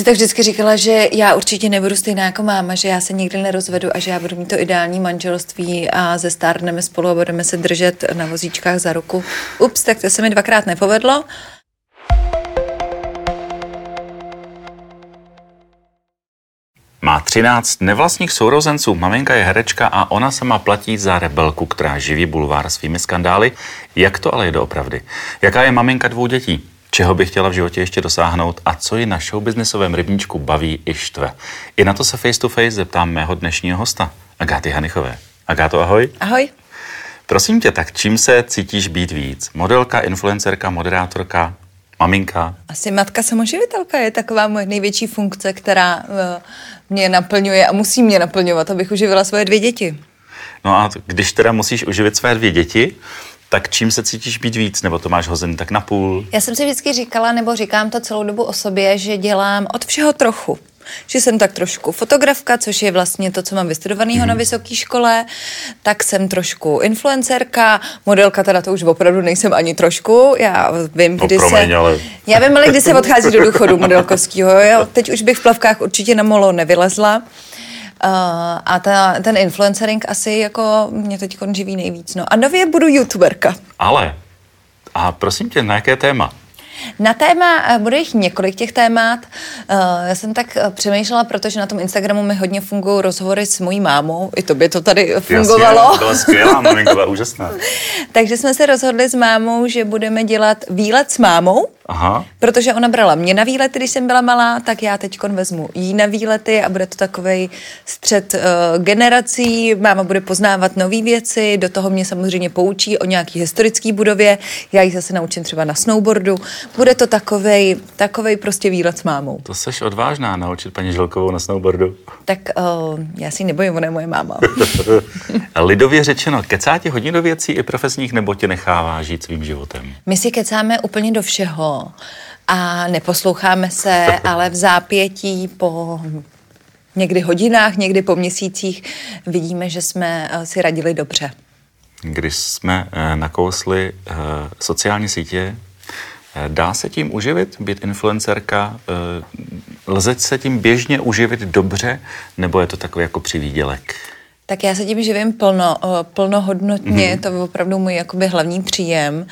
si tak vždycky říkala, že já určitě nebudu stejná jako máma, že já se nikdy nerozvedu a že já budu mít to ideální manželství a ze stárneme spolu a budeme se držet na vozíčkách za ruku. Ups, tak to se mi dvakrát nepovedlo. Má 13 nevlastních sourozenců, maminka je herečka a ona sama platí za rebelku, která živí bulvár svými skandály. Jak to ale je doopravdy? Jaká je maminka dvou dětí? Čeho by chtěla v životě ještě dosáhnout a co ji na showbiznesovém rybníčku baví i štve? I na to se face to face zeptám mého dnešního hosta, Agáty Hanichové. Agáto, ahoj. Ahoj. Prosím tě, tak čím se cítíš být víc? Modelka, influencerka, moderátorka, maminka? Asi matka samoživitelka je taková moje největší funkce, která uh, mě naplňuje a musí mě naplňovat, abych uživila svoje dvě děti. No a když teda musíš uživit své dvě děti, tak čím se cítíš být víc, nebo to máš hozený tak na půl? Já jsem si vždycky říkala, nebo říkám to celou dobu o sobě, že dělám od všeho trochu že jsem tak trošku fotografka, což je vlastně to, co mám vystudovaného mm. na mhm. vysoké škole, tak jsem trošku influencerka, modelka teda to už opravdu nejsem ani trošku, já vím, no, kdy promiň, se... Ale... Já vím, ale kdy se odchází do důchodu modelkovského, jo? teď už bych v plavkách určitě na molo nevylezla. Uh, a ta, ten influencering asi jako mě teď živí nejvíc. No. A nově budu youtuberka. Ale, a prosím tě, na jaké téma? Na téma, eh, bude jich několik těch témat. Eh, já jsem tak eh, přemýšlela, protože na tom Instagramu mi hodně fungují rozhovory s mojí mámou. I to by to tady fungovalo. Jasně, byla skvělá, maminka byla úžasná. Takže jsme se rozhodli s mámou, že budeme dělat výlet s mámou. Aha. Protože ona brala mě na výlety, když jsem byla malá, tak já teď vezmu jí na výlety a bude to takový střed uh, generací. Máma bude poznávat nové věci, do toho mě samozřejmě poučí o nějaký historické budově. Já ji zase naučím třeba na snowboardu. Bude to takovej, takovej prostě výlet s mámou. To seš odvážná naučit paní Žilkovou na snowboardu. Tak uh, já si nebojím, ona je moje máma. Lidově řečeno, kecá ti hodně do věcí i profesních, nebo tě nechává žít svým životem? My si kecáme úplně do všeho a neposloucháme se, ale v zápětí po někdy hodinách, někdy po měsících vidíme, že jsme eh, si radili dobře. Když jsme eh, nakousli eh, sociální sítě, dá se tím uživit, být influencerka? Lze se tím běžně uživit dobře, nebo je to takový jako přivídělek? Tak já se tím živím plno, plnohodnotně, mm-hmm. to je opravdu můj jakoby hlavní příjem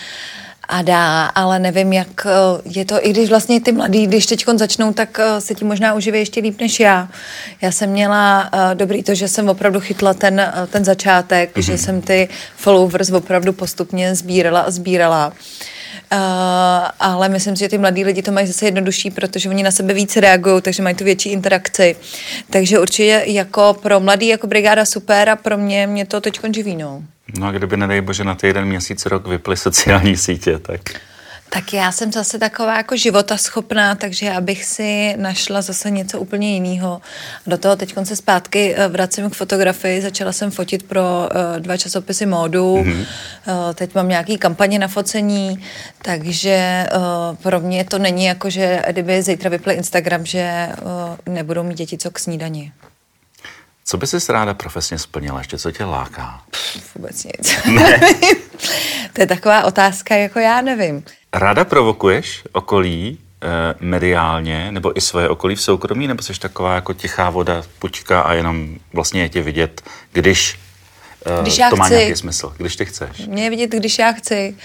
a dá, ale nevím, jak eh, je to, i když vlastně ty mladí, když teď začnou, tak eh, se tím možná uživí ještě líp než já. Já jsem měla uh, dobrý to, že jsem opravdu chytla ten, ten začátek, mm-hmm. že jsem ty followers opravdu postupně sbírala a sbírala. Uh, ale myslím si, že ty mladí lidi to mají zase jednodušší, protože oni na sebe více reagují, takže mají tu větší interakci. Takže určitě jako pro mladý, jako brigáda super a pro mě, mě to teď živí, no. No a kdyby, nedej bože, na jeden měsíc, rok vyply sociální sítě, tak... Tak já jsem zase taková jako života schopná, takže já bych si našla zase něco úplně jiného. Do toho teď se zpátky eh, vracím k fotografii, začala jsem fotit pro uh, dva časopisy módu, mm-hmm. teď mám nějaký kampaně na focení, takže pro mě to není jako, že kdyby zítra vypl Instagram, že nebudou mít děti co k snídani. Co by si ráda profesně splnila? Ještě co tě láká? Pff, vůbec nic. Ne. to je taková otázka, jako já nevím. Ráda provokuješ okolí eh, mediálně, nebo i svoje okolí v soukromí, nebo jsi taková jako tichá voda, pučka a jenom vlastně je tě vidět, když Eh, když to má chci. nějaký smysl, když ty chceš. Mě vidět, když já chci,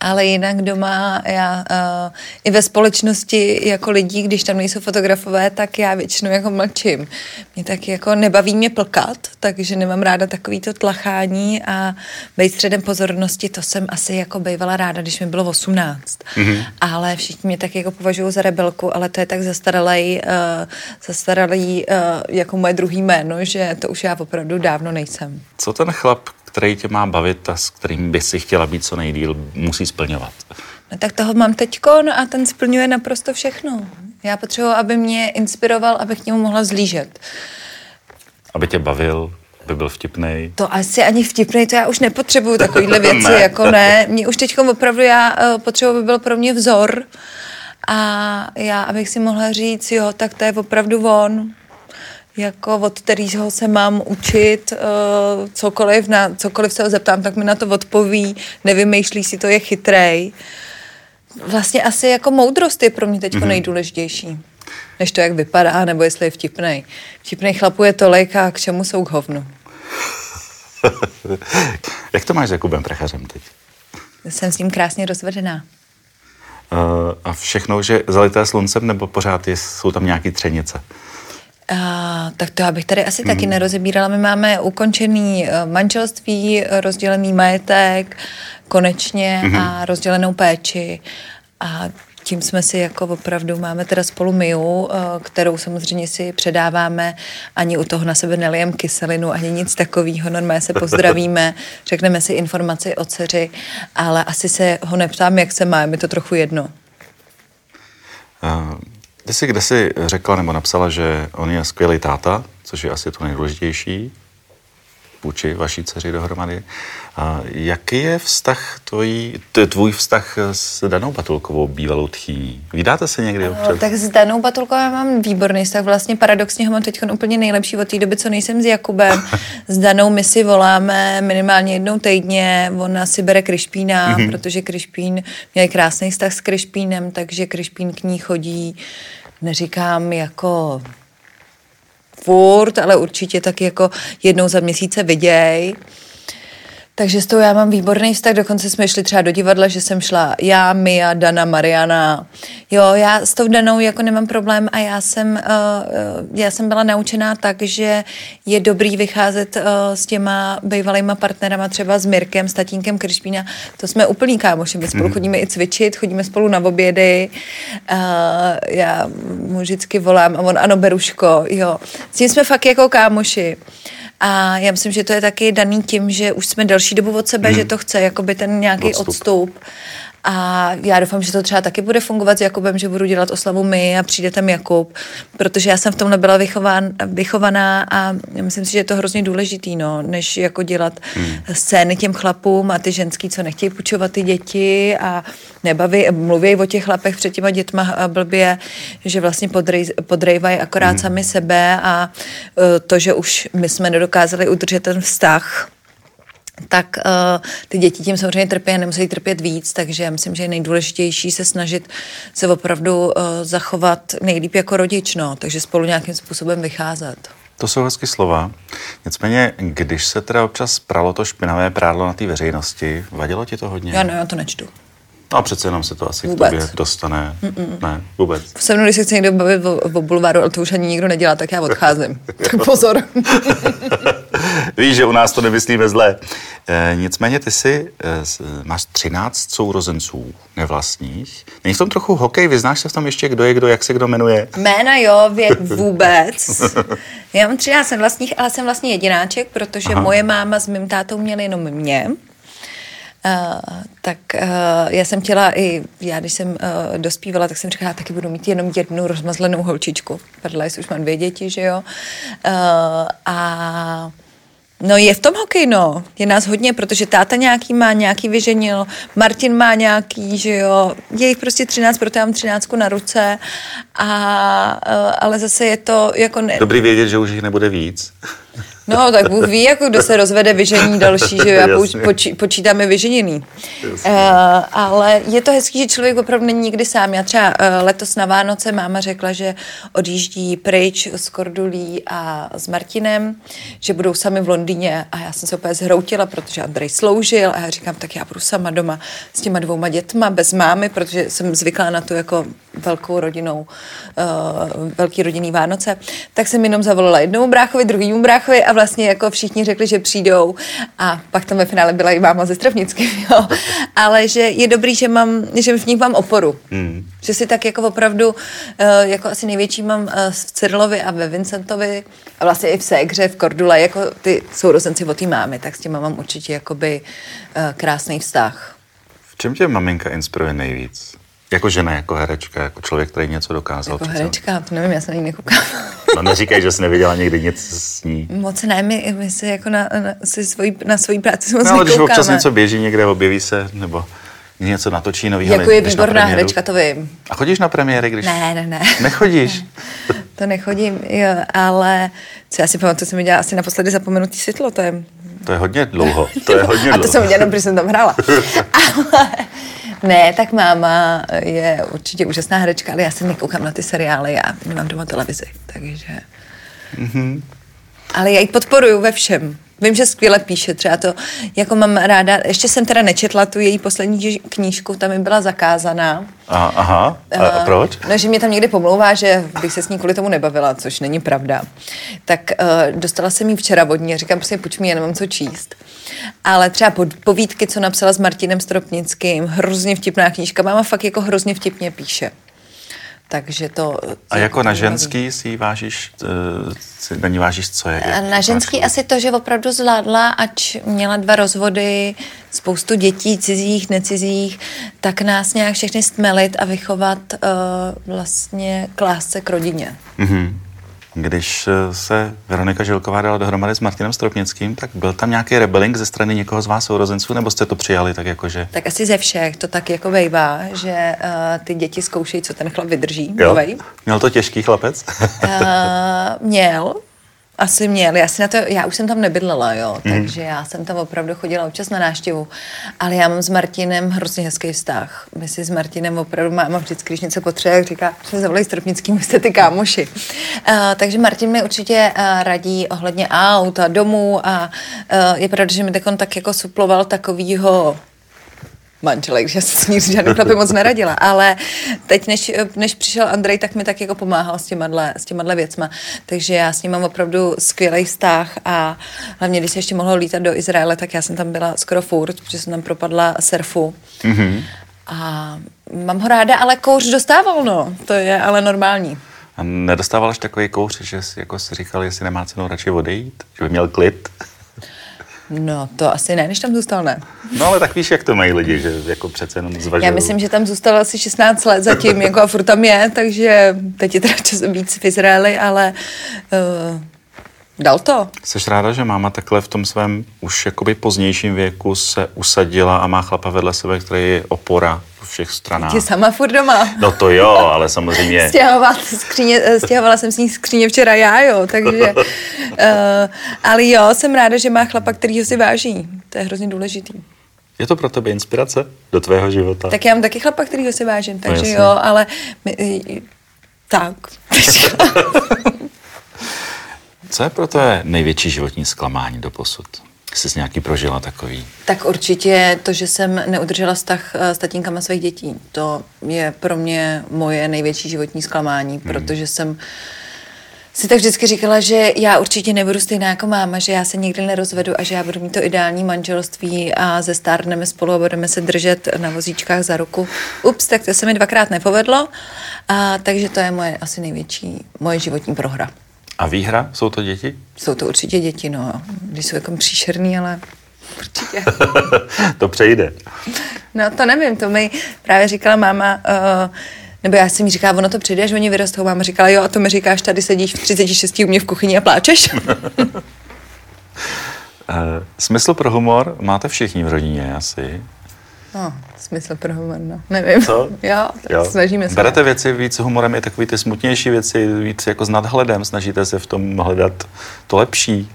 ale jinak doma, já uh, i ve společnosti jako lidí, když tam nejsou fotografové, tak já většinou jako mlčím. Mě tak jako nebaví mě plkat, takže nemám ráda takovýto tlachání a být středem pozornosti, to jsem asi jako bývala ráda, když mi bylo 18. Mm-hmm. Ale všichni mě tak jako považují za rebelku, ale to je tak zastaralý, uh, zastaralý uh, jako moje druhý jméno, že to už já opravdu dávno nejsem. Co ten chlap, který tě má bavit a s kterým by si chtěla být co nejdíl, musí splňovat? No tak toho mám teďko a ten splňuje naprosto všechno. Já potřebuji, aby mě inspiroval, abych k němu mohla zlížet. Aby tě bavil, by byl vtipný. To asi ani vtipný, to já už nepotřebuju takovýhle věci, ne. jako ne. Mě už teď opravdu já uh, potřebuji, aby byl pro mě vzor a já, abych si mohla říct, jo, tak to je opravdu on jako od kterého se mám učit uh, cokoliv, na cokoliv se ho zeptám, tak mi na to odpoví, nevymýšlí si, to je chytrej. Vlastně asi jako moudrost je pro mě teď mm-hmm. nejdůležitější. než to, jak vypadá, nebo jestli je vtipnej. Vtipnej chlapu je tolik a k čemu jsou k hovnu. jak to máš s Jakubem Prachařem teď? Jsem s ním krásně rozvedená. Uh, a všechno, že zalité sluncem, nebo pořád je, jsou tam nějaký třenice? Uh, tak to já bych tady asi mm. taky nerozebírala. My máme ukončený uh, manželství, rozdělený majetek, konečně mm-hmm. a rozdělenou péči. A tím jsme si jako opravdu, máme teda spolu Miu, eh, kterou samozřejmě si předáváme, ani u toho na sebe nelijem kyselinu, ani nic takového, normálně se pozdravíme, řekneme si informaci o dceři, ale asi se ho neptám, jak se má, je mi to trochu jedno. Uh, ty jsi kde si řekla nebo napsala, že on je skvělý táta, což je asi to nejdůležitější, vůči vaší dceři dohromady. A jaký je vztah tvojí, tvůj vztah s Danou Batulkovou, bývalou tchý? Vydáte se někdy občas? Tak s Danou Batulkovou mám výborný vztah. Vlastně paradoxně ho mám teď úplně nejlepší od té doby, co nejsem s Jakubem. s Danou my si voláme minimálně jednou týdně. Ona si bere Krišpína, mm-hmm. protože Krišpín měl krásný vztah s Krišpínem, takže Krišpín k ní chodí neříkám jako furt, ale určitě taky jako jednou za měsíce viděj. Takže s tou já mám výborný vztah, dokonce jsme šli třeba do divadla, že jsem šla já, Mia, Dana, Mariana. Jo, já s tou Danou jako nemám problém a já jsem, uh, já jsem byla naučená tak, že je dobrý vycházet uh, s těma bývalýma partnerama, třeba s Mirkem, s tatínkem Krišpína. To jsme úplný kámoši, my spolu hmm. chodíme i cvičit, chodíme spolu na obědy. Uh, já mu vždycky volám a on, ano, Beruško, jo. S tím jsme fakt jako kámoši. A já myslím, že to je taky daný tím, že už jsme delší dobu od sebe, hmm. že to chce jakoby ten nějaký odstup. odstup. A já doufám, že to třeba taky bude fungovat s Jakubem, že budu dělat oslavu my a přijde tam Jakub, protože já jsem v tom nebyla vychován, vychovaná a myslím si, že je to hrozně důležitý, no, než jako dělat hmm. scény těm chlapům a ty ženský, co nechtějí půjčovat ty děti a nebaví, mluví o těch chlapech před těma dětma a blbě, že vlastně podrej, podrejvají akorát hmm. sami sebe a e, to, že už my jsme nedokázali udržet ten vztah, tak uh, ty děti tím samozřejmě trpí a nemusí trpět víc, takže já myslím, že je nejdůležitější se snažit se opravdu uh, zachovat nejlíp jako rodič, no, takže spolu nějakým způsobem vycházet. To jsou hezky slova. Nicméně, když se teda občas pralo to špinavé prádlo na té veřejnosti, vadilo ti to hodně? Já no, já to nečtu. No a přece jenom se to asi vůbec. k tobě dostane. Mm-mm. Ne, vůbec. Se mnou, když se chce někdo bavit o, o bulváru, ale to už ani nikdo nedělá, tak já odcházím. tak pozor. Víš, že u nás to nemyslíme zle. E, nicméně ty si e, máš 13 sourozenců nevlastních. Není v tom trochu hokej? Vyznáš se v tom ještě, kdo je kdo, jak se kdo jmenuje? Jména jo, věk vůbec. Já mám 13 vlastních, ale jsem vlastně jedináček, protože Aha. moje máma s mým tátou měli jenom mě. Uh, tak uh, já jsem chtěla i, já když jsem uh, dospívala, tak jsem říkala, taky budu mít jenom jednu rozmazlenou holčičku. Padla, už mám dvě děti, že jo. Uh, a No je v tom hokej, no. Je nás hodně, protože táta nějaký má, nějaký vyženil, Martin má nějaký, že jo. Je jich prostě 13, proto já mám 13 na ruce. A, ale zase je to jako... Ne... Dobrý vědět, že už jich nebude víc. No, tak Bůh ví, jako kdo se rozvede vyžení další, že já poč, počítáme vyženěný. Uh, ale je to hezký, že člověk opravdu není nikdy sám. Já třeba uh, letos na Vánoce máma řekla, že odjíždí pryč s Kordulí a s Martinem, že budou sami v Londýně a já jsem se opět zhroutila, protože Andrej sloužil a já říkám, tak já budu sama doma s těma dvouma dětma, bez mámy, protože jsem zvyklá na to jako velkou rodinou, uh, velký rodinný Vánoce. Tak jsem jenom zavolala jednomu bráchovi, druhému bráchovi a vlastně jako všichni řekli, že přijdou a pak tam ve finále byla i máma ze Stravnicky, jo. Ale že je dobrý, že, mám, že v nich mám oporu. Mm. Že si tak jako opravdu, eh, jako asi největší mám eh, v Cyrilovi a ve Vincentovi a vlastně i v Ségře, v Kordule, jako ty sourozenci od té mámy, tak s tím mám určitě jakoby eh, krásný vztah. V čem tě maminka inspiruje nejvíc? Jako žena, jako herečka, jako člověk, který něco dokázal. Jako herečka, to nevím, já jsem na ní nekoukala. No neříkej, že jsi neviděla někdy nic s ní. Moc ne, my, my se jako na, na, si svojí, na svojí práci moc no, ale když občas něco běží někde, objeví se, nebo něco natočí nový. Jako je výborná herečka, to vím. A chodíš na premiéry, když... Ne, ne, ne. Nechodíš? Ne, to nechodím, jo, ale co já si pamatuju, jsem dělala asi naposledy zapomenutý světlo, to je... To je hodně dlouho, to je hodně dlouho. A to jsem udělala, protože jsem tam hrála. ale Ne, tak máma je určitě úžasná herečka, ale já se nekoukám na ty seriály, já nemám doma televizi, takže... Mm-hmm. Ale já ji podporuju ve všem. Vím, že skvěle píše, třeba to, jako mám ráda, ještě jsem teda nečetla tu její poslední knížku, tam mi byla zakázaná. Aha, aha. a, a proč? No, že mě tam někdy pomlouvá, že bych se s ní kvůli tomu nebavila, což není pravda. Tak uh, dostala jsem ji včera vodně, říkám, prostě půjč mi, já nemám co číst. Ale třeba povídky, co napsala s Martinem Stropnickým, hrozně vtipná knížka, máma fakt jako hrozně vtipně píše. Takže to... A jako na ženský si vážíš, eh, si na ní vážíš co je? Na ženský asi to, že opravdu zvládla, ač měla dva rozvody, spoustu dětí, cizích, necizích, tak nás nějak všechny stmelit a vychovat uh, vlastně k lásce k rodině. Mm-hmm. Když eh, se Veronika Žilková dala dohromady s Martinem Stropnickým, tak byl tam nějaký rebeling ze strany někoho z vás sourozenců, nebo jste to přijali tak jako, že... Tak asi ze všech, to tak jako vejvá, že uh, ty děti zkoušejí, co ten chlap vydrží. Jo? Měl to těžký chlapec? uh, měl, asi měl. Já, si na to, já už jsem tam nebydlela, jo, mm. takže já jsem tam opravdu chodila občas na návštěvu. Ale já mám s Martinem hrozně hezký vztah. My si s Martinem opravdu máme vždycky, když něco potřebuje, jak říká, že zavolej Stropnickým, jste ty kámoši. Uh, takže Martin mi určitě uh, radí ohledně aut a domů a uh, je pravda, že mi tak jako suploval takovýho manželek, že se s ní žádnou chlapy moc neradila, ale teď, než, než přišel Andrej, tak mi tak jako pomáhal s těma, s těma věcma, takže já s ním mám opravdu skvělý vztah a hlavně, když se ještě mohlo lítat do Izraele, tak já jsem tam byla skoro furt, protože jsem tam propadla surfu mm-hmm. a mám ho ráda, ale kouř dostával, no, to je ale normální. A nedostával až takový kouř, že jsi, jako si říkal, jestli nemá cenu radši odejít, že by měl klid? No, to asi ne, než tam zůstal, ne. No, ale tak víš, jak to mají lidi, že jako přece jenom zvažují. Já myslím, že tam zůstal asi 16 let zatím, jako a furt tam je, takže teď je teda čas víc v Izraeli, ale uh, dal to. Jsi ráda, že máma takhle v tom svém už jakoby pozdějším věku se usadila a má chlapa vedle sebe, který je opora všech stranách. Tě sama furt doma. No to jo, ale samozřejmě. Stěhovala, skříně, eh, stěhovala jsem s ní skříně včera já, jo, takže... uh, ale jo, jsem ráda, že má chlapa, který ho si váží. To je hrozně důležitý. Je to pro tebe inspirace do tvého života? Tak já mám taky chlapa, který ho si vážím, takže no, jo, ale... My, tak. Co je pro tebe největší životní zklamání do posud? Jsi nějaký prožila takový? Tak určitě to, že jsem neudržela vztah eh, s tatínkama svých dětí. To je pro mě moje největší životní zklamání, hmm. protože jsem si tak vždycky říkala, že já určitě nebudu stejná jako máma, že já se nikdy nerozvedu a že já budu mít to ideální manželství a ze stárneme spolu a budeme se držet na vozíčkách za ruku. Ups, tak to se mi dvakrát nepovedlo, a, takže to je moje asi největší, moje životní prohra. A výhra? Jsou to děti? Jsou to určitě děti, no. Když jsou jako příšerný, ale určitě. to přejde. No to nevím, to mi právě říkala máma, uh, nebo já jsem mi říkala, ono to přijde, až oni vyrostou. Máma říkala, jo, a to mi říkáš, tady sedíš v 36 u mě v kuchyni a pláčeš. uh, smysl pro humor máte všichni v rodině asi. No, smysl pro humor, no. Nevím. Co? jo, jo, snažíme se. Berete věci víc humorem, i takový ty smutnější věci, víc jako s nadhledem, snažíte se v tom hledat to lepší.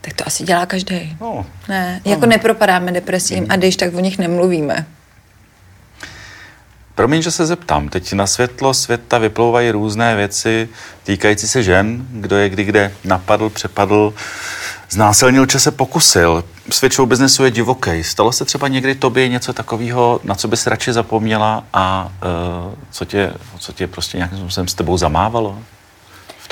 Tak to asi dělá každý. No. Ne, no. jako nepropadáme depresím a když tak o nich nemluvíme. Promiň, že se zeptám. Teď na světlo světa vyplouvají různé věci týkající se žen, kdo je kdy kde napadl, přepadl, znásilnil, či se pokusil. Svět show biznesu je divoký. Stalo se třeba někdy tobě něco takového, na co bys radši zapomněla a uh, co, tě, co tě prostě nějakým způsobem s tebou zamávalo?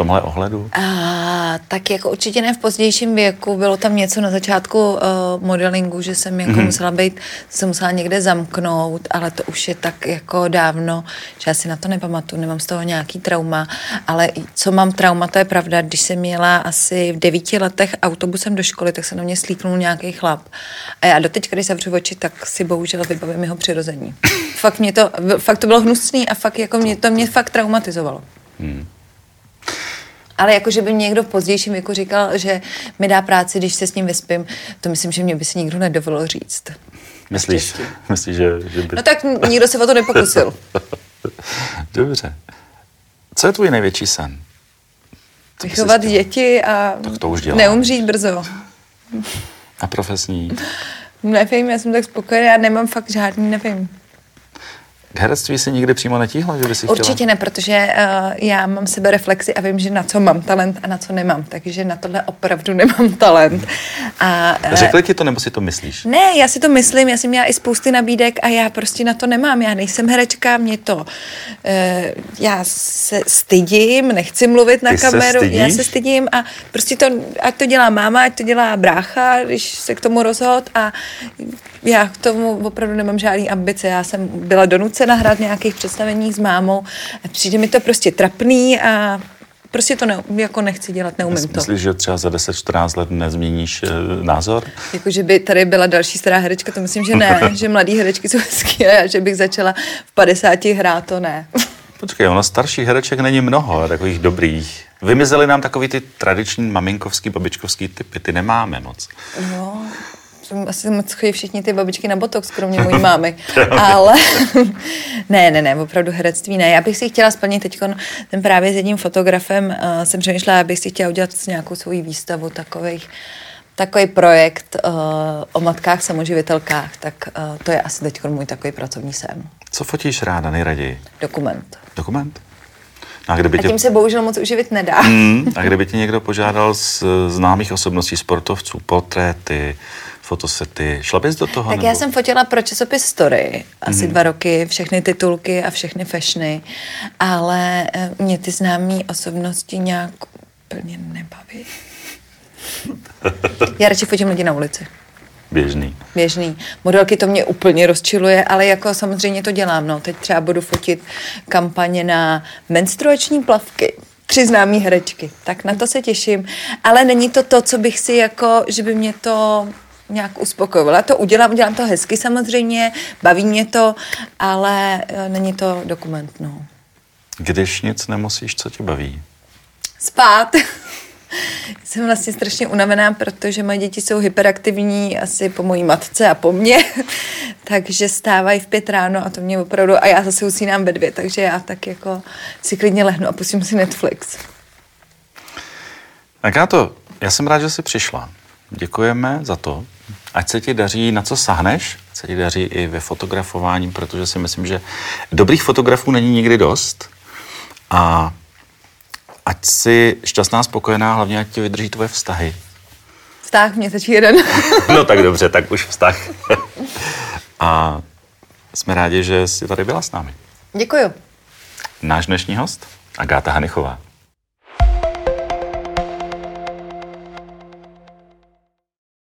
Tomhle ohledu? A, tak jako určitě ne v pozdějším věku. Bylo tam něco na začátku uh, modelingu, že jsem jako mm-hmm. musela být, se musela někde zamknout, ale to už je tak jako dávno, že já si na to nepamatuju, nemám z toho nějaký trauma, ale co mám trauma, to je pravda, když jsem měla asi v devíti letech autobusem do školy, tak se na mě slíknul nějaký chlap. A já doteď, když zavřu oči, tak si bohužel vybavím jeho přirození. fakt, mě to, fakt to bylo hnusný a fakt jako mě to mě fakt traumatizovalo. Hmm. Ale jako, že by mě někdo v pozdějším věku říkal, že mi dá práci, když se s ním vyspím, to myslím, že mě by si nikdo nedovolil říct. Myslíš, myslíš že, že by... No tak nikdo se o to nepokusil. Dobře. Co je tvůj největší sen? Co Vychovat děti a tak to už neumřít brzo. A profesní? Nevím, já jsem tak spokojená, já nemám fakt žádný, nevím. K herectví si nikdy přímo netíhla, že by si Určitě chtěla? ne, protože uh, já mám sebe reflexy a vím, že na co mám talent a na co nemám, takže na tohle opravdu nemám talent. A, uh, Řekli ti to, nebo si to myslíš? ne, já si to myslím, já jsem měla i spousty nabídek a já prostě na to nemám. Já nejsem herečka, mě to... Uh, já se stydím, nechci mluvit na Ty se kameru, já stydíš? se stydím a prostě to, ať to dělá máma, ať to dělá brácha, když se k tomu rozhod a já k tomu opravdu nemám žádný ambice. Já jsem byla donucena hrát nějakých představeních s mámou. Přijde mi to prostě trapný a prostě to ne, jako nechci dělat, neumím to. Myslíš, že třeba za 10-14 let nezměníš e, názor? Jako, že by tady byla další stará herečka, to myslím, že ne, že mladý herečky jsou hezký a já, že bych začala v 50 hrát, to ne. Počkej, ono starších hereček není mnoho, takových dobrých. Vymizely nám takový ty tradiční maminkovský, babičkovský typy, ty nemáme moc. No, asi moc chodí všichni ty babičky na botox, kromě mojí mámy. Ale ne, ne, ne, opravdu herectví ne. Já bych si chtěla splnit teď ten právě s jedním fotografem, uh, jsem přemýšlela, abych si chtěla udělat nějakou svou výstavu takových takový projekt uh, o matkách samoživitelkách, tak uh, to je asi teď můj takový pracovní sen. Co fotíš ráda nejraději? Dokument. Dokument? No a kdyby A tě, tím se bohužel moc uživit nedá. Hmm, a kdyby tě někdo požádal z známých osobností sportovců, portréty, fotosety, šla bys do toho? Tak nebo? já jsem fotila pro časopis Story asi Mhm. dva roky, všechny titulky a všechny fashiony, ale eh, mě ty známé osobnosti nějak úplně nebaví. Já radši fotím lidi na ulici. Běžný. Běžný. Modelky to mě úplně rozčiluje, ale jako samozřejmě to dělám. No. Teď třeba budu fotit kampaně na menstruační plavky. Tři známé herečky. Tak na to se těším. Ale není to to, co bych si jako, že by mě to nějak uspokojilo. Já to udělám, udělám to hezky samozřejmě, baví mě to, ale eh, není to dokument, no. Když nic nemusíš, co tě baví? Spát. Jsem vlastně strašně unavená, protože moje děti jsou hyperaktivní asi po mojí matce a po mně, takže stávají v pět ráno a to mě opravdu, a já zase usínám ve dvě, takže já tak jako si klidně lehnu a pustím si Netflix. Tak já to, já jsem rád, že jsi přišla. Děkujeme za to. Ať se ti daří, na co sahneš, ať se ti daří i ve fotografování, protože si myslím, že dobrých fotografů není nikdy dost. A ať jsi šťastná, spokojená, hlavně ať ti vydrží tvoje vztahy. Vztah mě stačí jeden. No tak dobře, tak už vztah. A jsme rádi, že jsi tady byla s námi. Děkuju. Náš dnešní host, Agáta Hanichová.